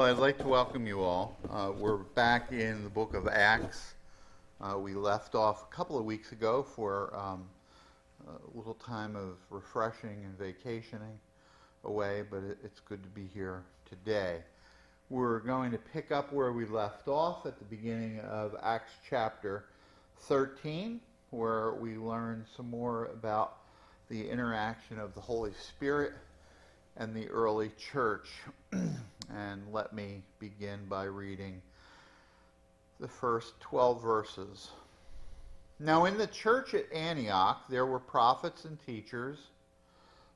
I'd like to welcome you all. Uh, we're back in the book of Acts. Uh, we left off a couple of weeks ago for um, a little time of refreshing and vacationing away, but it, it's good to be here today. We're going to pick up where we left off at the beginning of Acts chapter 13, where we learn some more about the interaction of the Holy Spirit and the early church. and let me begin by reading the first 12 verses. Now, in the church at Antioch, there were prophets and teachers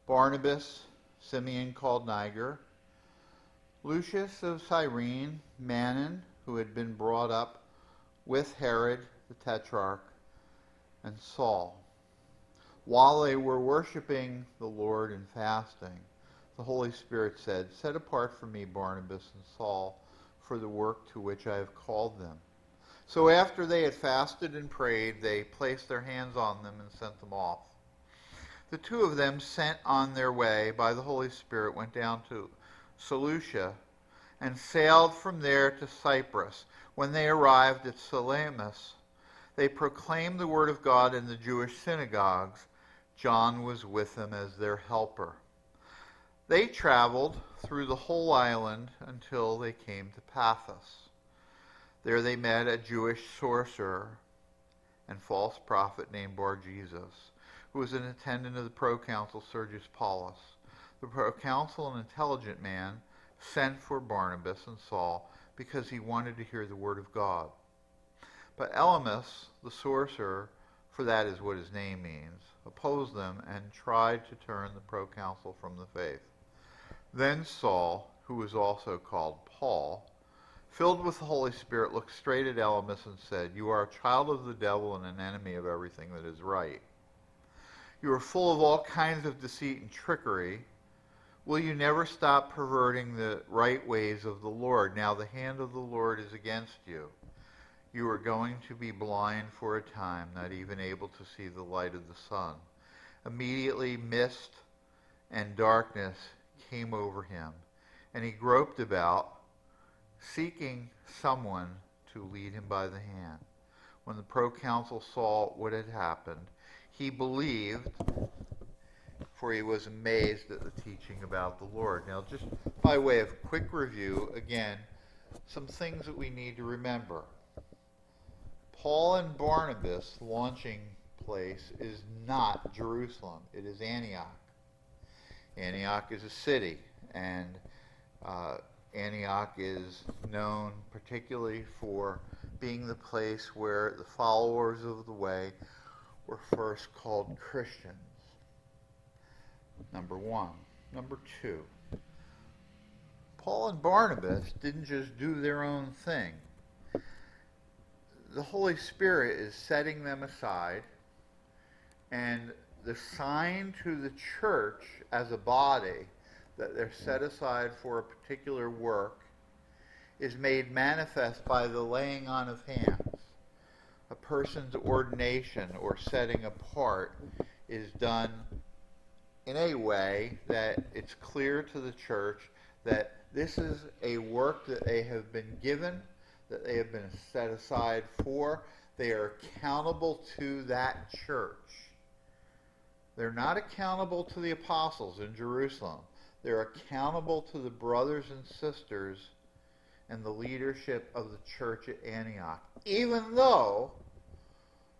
Barnabas, Simeon called Niger, Lucius of Cyrene, Manaen, who had been brought up with Herod the Tetrarch, and Saul. While they were worshiping the Lord and fasting, the Holy Spirit said, Set apart for me Barnabas and Saul for the work to which I have called them. So after they had fasted and prayed, they placed their hands on them and sent them off. The two of them, sent on their way by the Holy Spirit, went down to Seleucia and sailed from there to Cyprus. When they arrived at Salamis, they proclaimed the word of God in the Jewish synagogues. John was with them as their helper. They traveled through the whole island until they came to Paphos. There they met a Jewish sorcerer and false prophet named Bar Jesus, who was an attendant of the proconsul Sergius Paulus. The proconsul, an intelligent man, sent for Barnabas and Saul because he wanted to hear the word of God. But Elymas, the sorcerer, for that is what his name means, opposed them and tried to turn the proconsul from the faith. Then Saul, who was also called Paul, filled with the Holy Spirit, looked straight at Elymas and said, You are a child of the devil and an enemy of everything that is right. You are full of all kinds of deceit and trickery. Will you never stop perverting the right ways of the Lord? Now the hand of the Lord is against you. You are going to be blind for a time, not even able to see the light of the sun. Immediately, mist and darkness came over him, and he groped about, seeking someone to lead him by the hand. When the proconsul saw what had happened, he believed, for he was amazed at the teaching about the Lord. Now, just by way of quick review, again, some things that we need to remember. Paul and Barnabas' launching place is not Jerusalem, it is Antioch. Antioch is a city, and uh, Antioch is known particularly for being the place where the followers of the way were first called Christians. Number one. Number two. Paul and Barnabas didn't just do their own thing. The Holy Spirit is setting them aside and the sign to the church as a body that they're set aside for a particular work is made manifest by the laying on of hands. A person's ordination or setting apart is done in a way that it's clear to the church that this is a work that they have been given, that they have been set aside for. They are accountable to that church. They're not accountable to the apostles in Jerusalem. They're accountable to the brothers and sisters and the leadership of the church at Antioch. Even though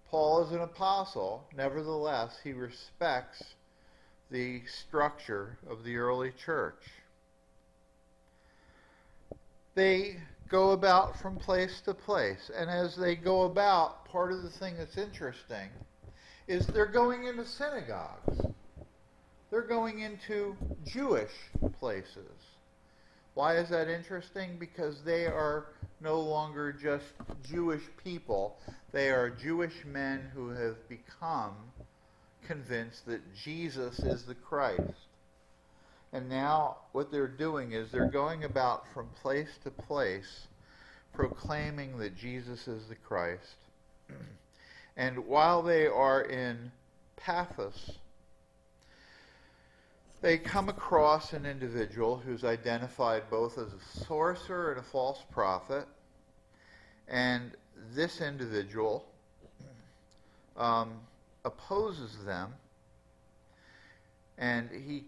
Paul is an apostle, nevertheless, he respects the structure of the early church. They go about from place to place, and as they go about, part of the thing that's interesting is they're going into synagogues. They're going into Jewish places. Why is that interesting? Because they are no longer just Jewish people. They are Jewish men who have become convinced that Jesus is the Christ. And now what they're doing is they're going about from place to place proclaiming that Jesus is the Christ. And while they are in Paphos, they come across an individual who's identified both as a sorcerer and a false prophet. And this individual um, opposes them. And he,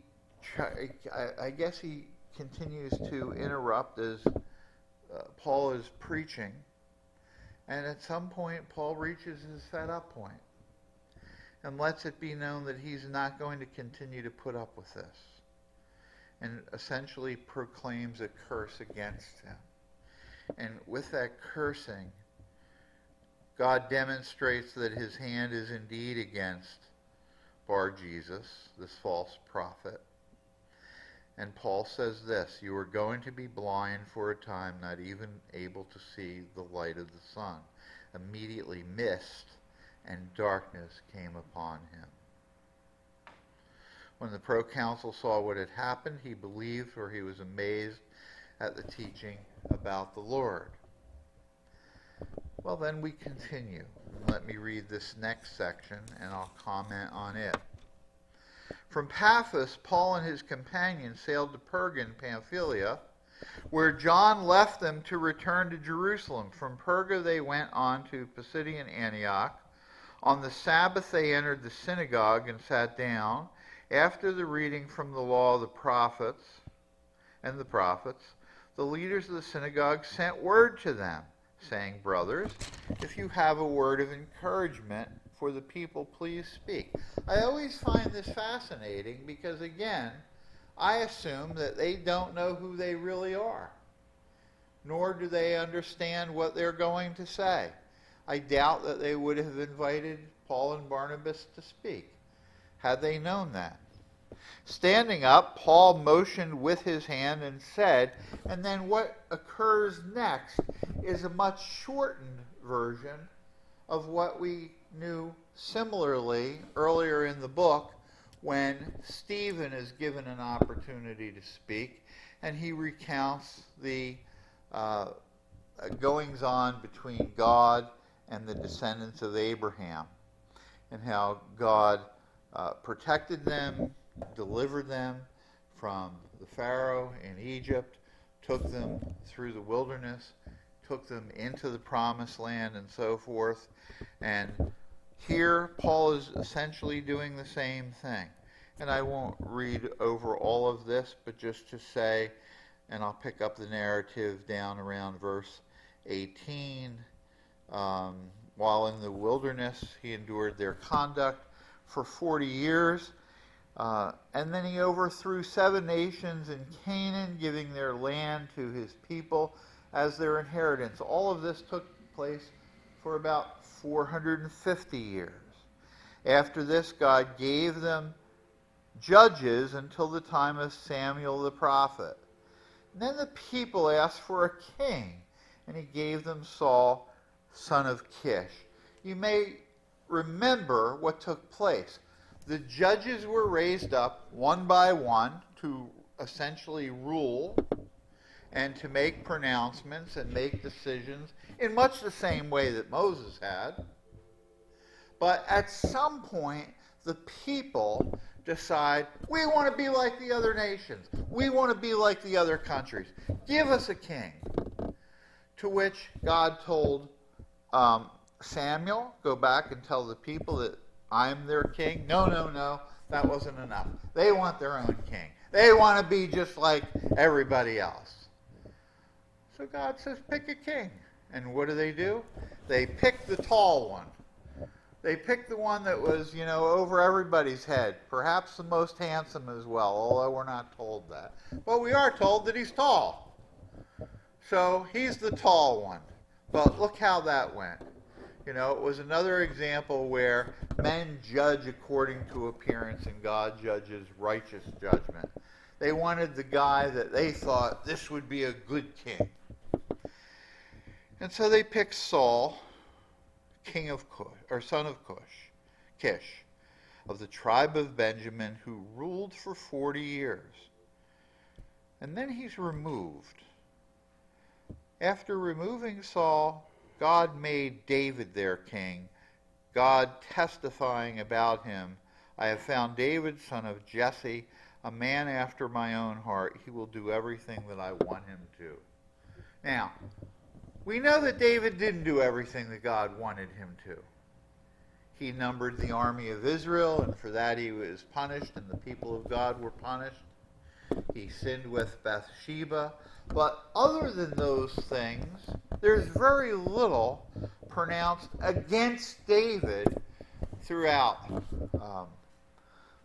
I, guess he continues to interrupt as uh, Paul is preaching. And at some point, Paul reaches his fed up point and lets it be known that he's not going to continue to put up with this and essentially proclaims a curse against him. And with that cursing, God demonstrates that his hand is indeed against Bar Jesus, this false prophet. And Paul says this You are going to be blind for a time, not even able to see the light of the sun. Immediately, mist and darkness came upon him. When the proconsul saw what had happened, he believed, for he was amazed at the teaching about the Lord. Well, then we continue. Let me read this next section and I'll comment on it. From Paphos, Paul and his companions sailed to Perga in Pamphylia, where John left them to return to Jerusalem. From Perga, they went on to Pisidian Antioch. On the Sabbath, they entered the synagogue and sat down. After the reading from the law of the prophets and the prophets, the leaders of the synagogue sent word to them, saying, Brothers, if you have a word of encouragement for the people, please speak. I always find this fascinating because, again, I assume that they don't know who they really are, nor do they understand what they're going to say. I doubt that they would have invited Paul and Barnabas to speak had they known that. Standing up, Paul motioned with his hand and said, and then what occurs next is a much shortened version of what we knew similarly earlier in the book when Stephen is given an opportunity to speak and he recounts the uh, goings on between God and the descendants of Abraham, and how God uh, protected them, delivered them from the Pharaoh in Egypt, took them through the wilderness, took them into the promised land, and so forth. And here, Paul is essentially doing the same thing. And I won't read over all of this, but just to say, and I'll pick up the narrative down around verse 18. Um, while in the wilderness, he endured their conduct for 40 years. Uh, and then he overthrew seven nations in Canaan, giving their land to his people as their inheritance. All of this took place for about 450 years. After this, God gave them judges until the time of Samuel the prophet. And then the people asked for a king, and he gave them Saul son of Kish. You may remember what took place. The judges were raised up one by one to essentially rule and to make pronouncements and make decisions in much the same way that Moses had. But at some point, the people decide we want to be like the other nations. We want to be like the other countries. Give us a king. To which God told um, Samuel, go back and tell the people that I'm their king. No, no, no. That wasn't enough. They want their own king. They want to be just like everybody else. So God says, pick a king. And what do they do? They pick the tall one. They pick the one that was, you know, over everybody's head, perhaps the most handsome as well, although we're not told that. But we are told that he's tall. So he's the tall one. But look how that went. You know, it was another example where men judge according to appearance and God judges righteous judgment. They wanted the guy that they thought this would be a good king. And so they picked Saul, king of Cush, or son of Cush, Kish, of the tribe of Benjamin, who ruled for 40 years. And then he's removed after removing Saul, God made David their king, God testifying about him, I have found David, son of Jesse, a man after my own heart. He will do everything that I want him to. Now, we know that David didn't do everything that God wanted him to. He numbered the army of Israel, and for that he was punished, and the people of God were punished. He sinned with Bathsheba. But other than those things, there's very little pronounced against David throughout um,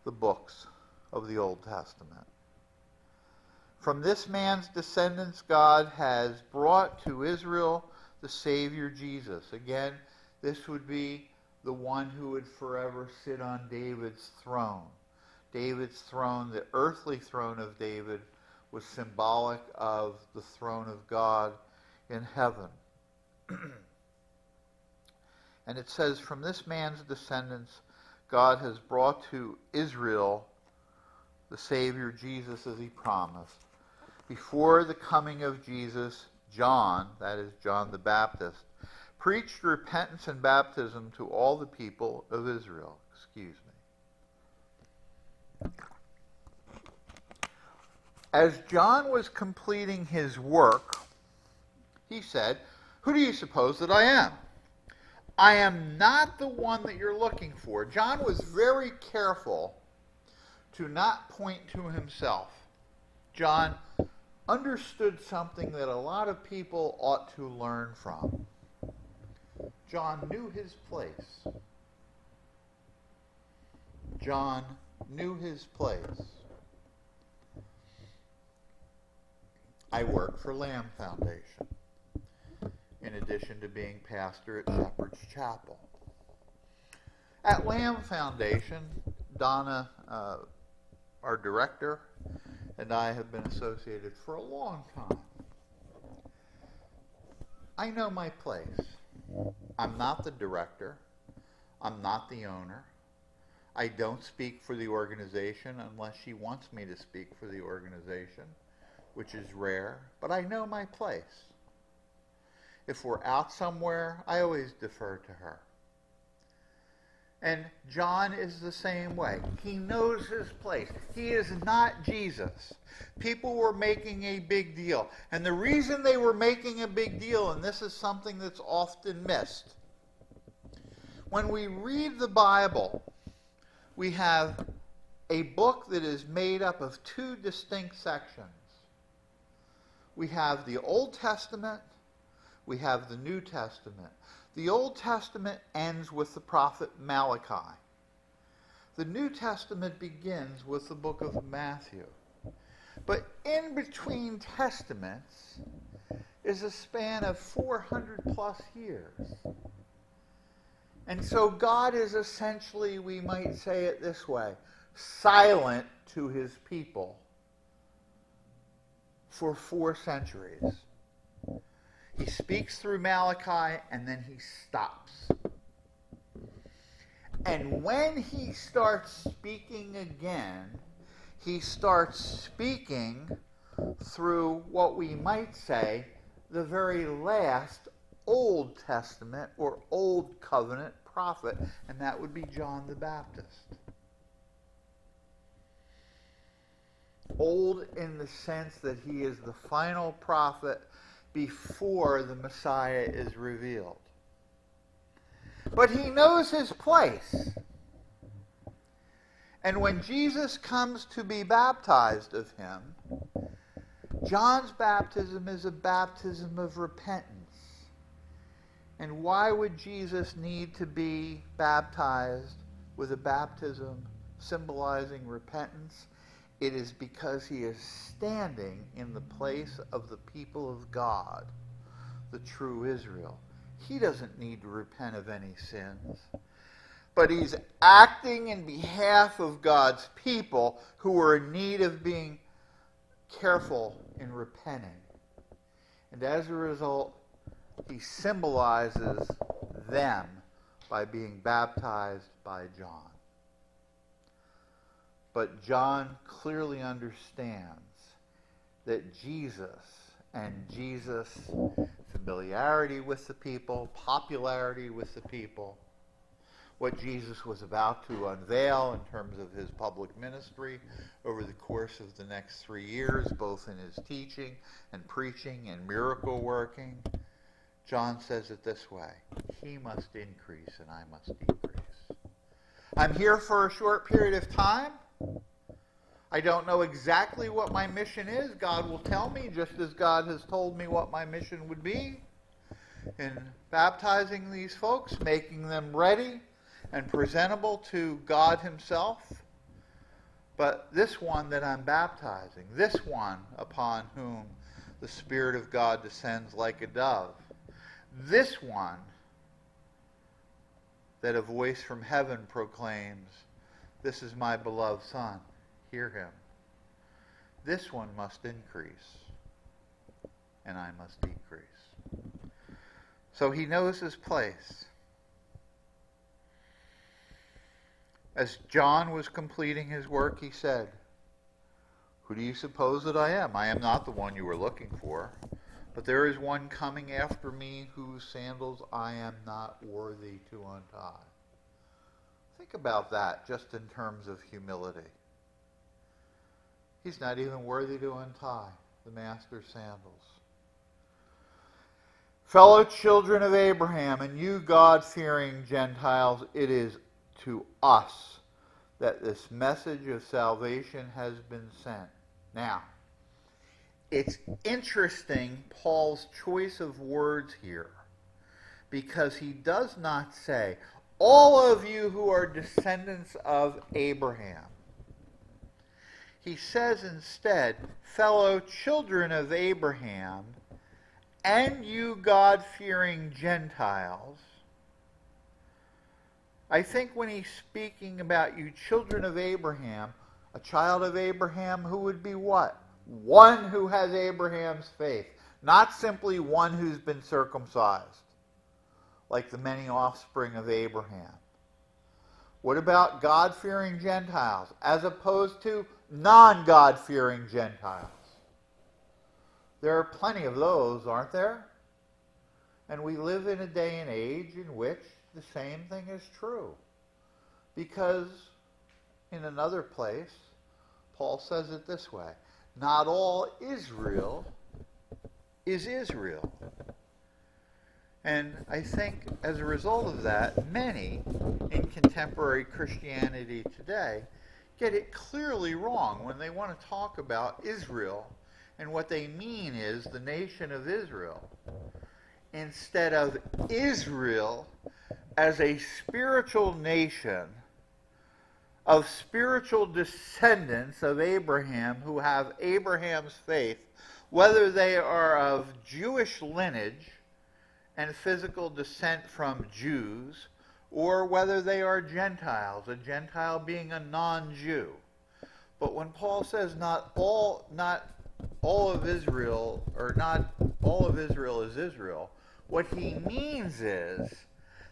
the books of the Old Testament. From this man's descendants, God has brought to Israel the Savior Jesus. Again, this would be the one who would forever sit on David's throne. David's throne, the earthly throne of David, was symbolic of the throne of God in heaven. and it says, From this man's descendants, God has brought to Israel the Savior Jesus as he promised. Before the coming of Jesus, John, that is John the Baptist, preached repentance and baptism to all the people of Israel. Excuse me. As John was completing his work, he said, Who do you suppose that I am? I am not the one that you're looking for. John was very careful to not point to himself. John understood something that a lot of people ought to learn from. John knew his place. John knew his place. I work for Lamb Foundation, in addition to being pastor at Shepherd's Chapel. At Lamb Foundation, Donna, uh, our director, and I have been associated for a long time. I know my place. I'm not the director. I'm not the owner. I don't speak for the organization unless she wants me to speak for the organization which is rare, but I know my place. If we're out somewhere, I always defer to her. And John is the same way. He knows his place. He is not Jesus. People were making a big deal. And the reason they were making a big deal, and this is something that's often missed, when we read the Bible, we have a book that is made up of two distinct sections we have the Old Testament, we have the New Testament. The Old Testament ends with the prophet Malachi. The New Testament begins with the book of Matthew. But in between testaments is a span of 400 plus years. And so God is essentially, we might say it this way, silent to his people for four centuries. He speaks through Malachi and then he stops. And when he starts speaking again, he starts speaking through what we might say the very last Old Testament or Old Covenant prophet, and that would be John the Baptist. old in the sense that he is the final prophet before the Messiah is revealed. But he knows his place. And when Jesus comes to be baptized of him, John's baptism is a baptism of repentance. And why would Jesus need to be baptized with a baptism symbolizing repentance? It is because he is standing in the place of the people of God, the true Israel. He doesn't need to repent of any sins. But he's acting in behalf of God's people who are in need of being careful in repenting. And as a result, he symbolizes them by being baptized by John. But John clearly understands that Jesus and Jesus' familiarity with the people, popularity with the people, what Jesus was about to unveil in terms of his public ministry over the course of the next three years, both in his teaching and preaching and miracle working. John says it this way He must increase and I must decrease. I'm here for a short period of time. I don't know exactly what my mission is. God will tell me, just as God has told me what my mission would be in baptizing these folks, making them ready and presentable to God Himself. But this one that I'm baptizing, this one upon whom the Spirit of God descends like a dove, this one that a voice from heaven proclaims, This is my beloved Son, hear him. This one must increase, and I must decrease. So he knows his place. As John was completing his work, he said, Who do you suppose that I am? I am not the one you were looking for, but there is one coming after me whose sandals I am not worthy to untie. Think about that just in terms of humility. He's not even worthy to untie the master's sandals. Fellow children of Abraham, and you God fearing Gentiles, it is to us that this message of salvation has been sent. Now, it's interesting, Paul's choice of words here, because he does not say, all of you who are descendants of Abraham. He says instead, fellow children of Abraham, and you God fearing Gentiles I think when he's speaking about you children of Abraham, a child of Abraham who would be what? One who has Abraham's faith, not simply one who's been circumcised, like the many offspring of Abraham. What about God fearing Gentiles as opposed to non God fearing Gentiles? There are plenty of those, aren't there? And we live in a day and age in which the same thing is true. Because in another place, Paul says it this way Not all Israel is Israel. And I think as a result of that, many in contemporary Christianity today get it clearly wrong when they want to talk about Israel. And what they mean is the nation of Israel. Instead of Israel as a spiritual nation of spiritual descendants of Abraham who have Abraham's faith, whether they are of Jewish lineage and physical descent from Jews, or whether they are Gentiles, a Gentile being a non-Jew. But when Paul says not all not all of Israel or not all of Israel is Israel, what he means is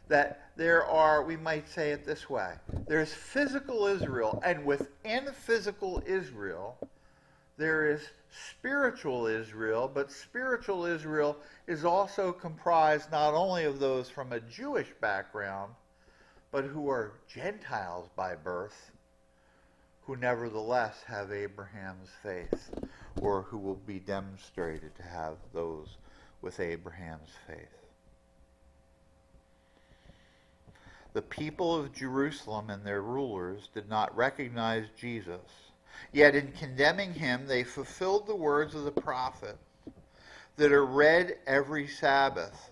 that there are, we might say it this way there's physical Israel, and within physical Israel, there is spiritual Israel, but spiritual Israel is also comprised not only of those from a Jewish background, but who are Gentiles by birth, who nevertheless have Abraham's faith, or who will be demonstrated to have those with Abraham's faith. The people of Jerusalem and their rulers did not recognize Jesus. Yet in condemning him, they fulfilled the words of the prophet that are read every Sabbath.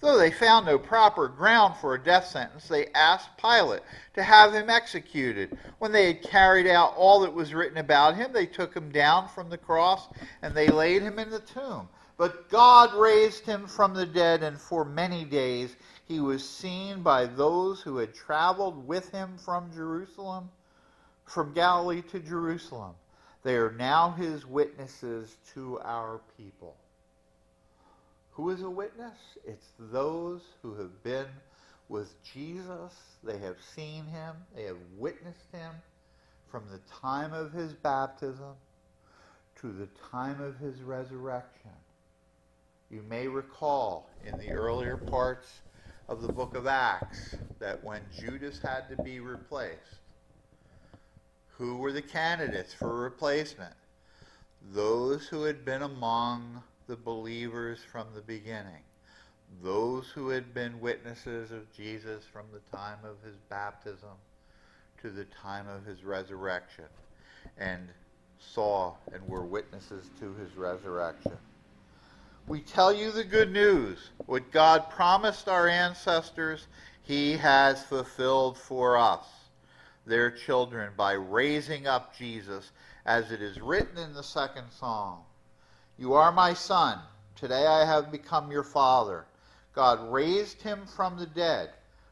Though they found no proper ground for a death sentence, they asked Pilate to have him executed. When they had carried out all that was written about him, they took him down from the cross and they laid him in the tomb. But God raised him from the dead, and for many days he was seen by those who had traveled with him from Jerusalem, from Galilee to Jerusalem. They are now his witnesses to our people. Who is a witness? It's those who have been with Jesus. They have seen him. They have witnessed him from the time of his baptism to the time of his resurrection. You may recall in the earlier parts of the book of Acts that when Judas had to be replaced, who were the candidates for replacement? Those who had been among the believers from the beginning, those who had been witnesses of Jesus from the time of his baptism to the time of his resurrection, and saw and were witnesses to his resurrection. We tell you the good news. What God promised our ancestors, he has fulfilled for us, their children, by raising up Jesus, as it is written in the second psalm. You are my son. Today I have become your father. God raised him from the dead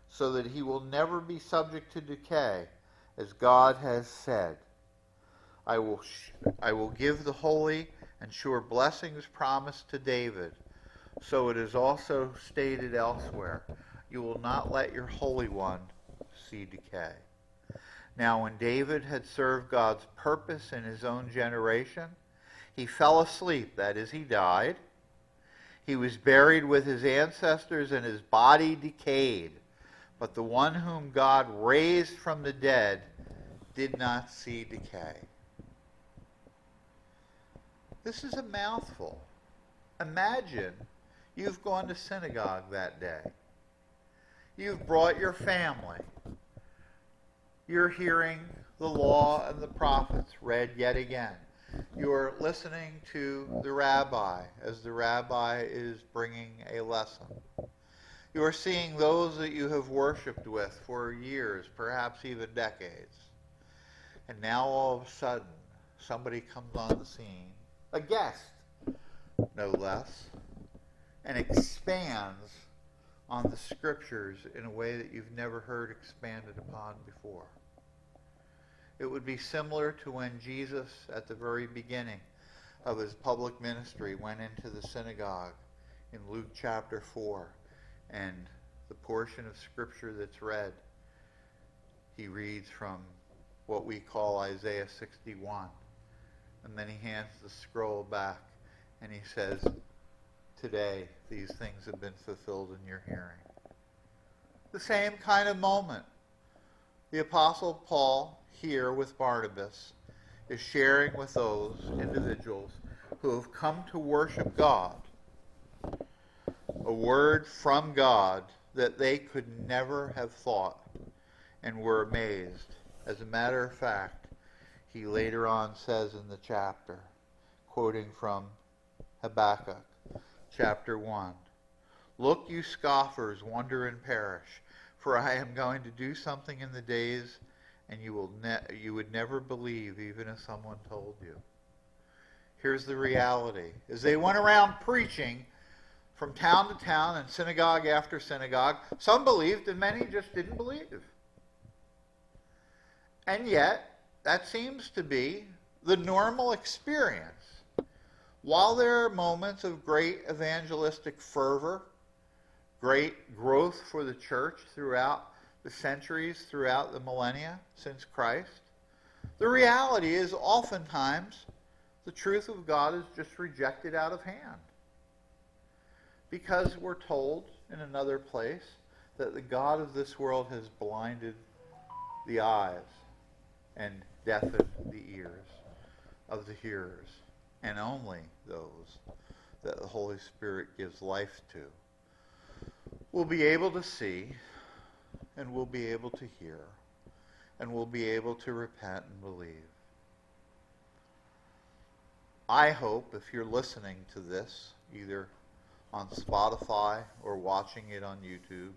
so that he will never be subject to decay, as God has said. I will, sh- I will give the holy and sure blessings promised to David. So it is also stated elsewhere You will not let your Holy One see decay. Now, when David had served God's purpose in his own generation, he fell asleep, that is, he died. He was buried with his ancestors, and his body decayed. But the one whom God raised from the dead did not see decay. This is a mouthful. Imagine you've gone to synagogue that day. You've brought your family. You're hearing the law and the prophets read yet again. You're listening to the rabbi as the rabbi is bringing a lesson. You are seeing those that you have worshiped with for years, perhaps even decades. And now all of a sudden, somebody comes on the scene a guest, no less, and expands on the scriptures in a way that you've never heard expanded upon before. It would be similar to when Jesus, at the very beginning of his public ministry, went into the synagogue in Luke chapter 4, and the portion of scripture that's read, he reads from what we call Isaiah 61 and then he hands the scroll back and he says, Today these things have been fulfilled in your hearing. The same kind of moment. The Apostle Paul, here with Barnabas, is sharing with those individuals who have come to worship God a word from God that they could never have thought and were amazed. As a matter of fact, he later on says in the chapter, quoting from Habakkuk, chapter 1 Look, you scoffers, wonder and perish, for I am going to do something in the days, and you, will ne- you would never believe, even if someone told you. Here's the reality. As they went around preaching from town to town and synagogue after synagogue, some believed and many just didn't believe. And yet, that seems to be the normal experience. While there are moments of great evangelistic fervor, great growth for the church throughout the centuries, throughout the millennia since Christ, the reality is oftentimes the truth of God is just rejected out of hand. Because we're told in another place that the God of this world has blinded the eyes and deafened the ears of the hearers, and only those that the Holy Spirit gives life to will be able to see and will be able to hear and will be able to repent and believe. I hope if you're listening to this, either on Spotify or watching it on YouTube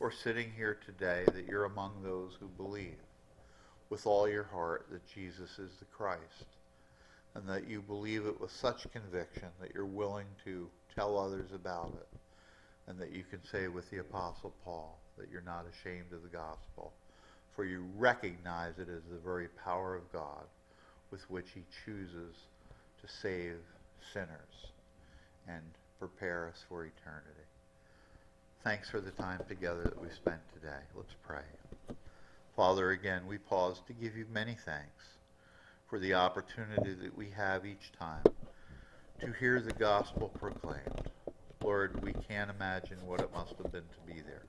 or sitting here today, that you're among those who believe with all your heart that Jesus is the Christ and that you believe it with such conviction that you're willing to tell others about it and that you can say with the Apostle Paul that you're not ashamed of the gospel, for you recognize it as the very power of God with which he chooses to save sinners and prepare us for eternity. Thanks for the time together that we spent today. Let's pray. Father, again, we pause to give you many thanks for the opportunity that we have each time to hear the gospel proclaimed. Lord, we can't imagine what it must have been to be there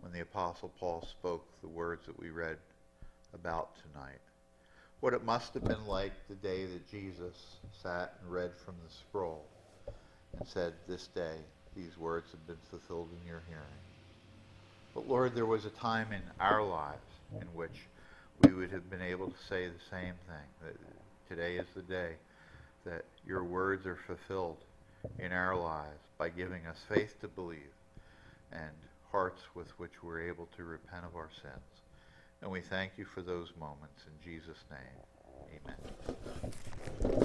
when the Apostle Paul spoke the words that we read about tonight. What it must have been like the day that Jesus sat and read from the scroll and said, This day these words have been fulfilled in your hearing. But Lord, there was a time in our lives in which we would have been able to say the same thing, that today is the day that your words are fulfilled in our lives by giving us faith to believe and hearts with which we're able to repent of our sins. And we thank you for those moments in Jesus' name. Amen.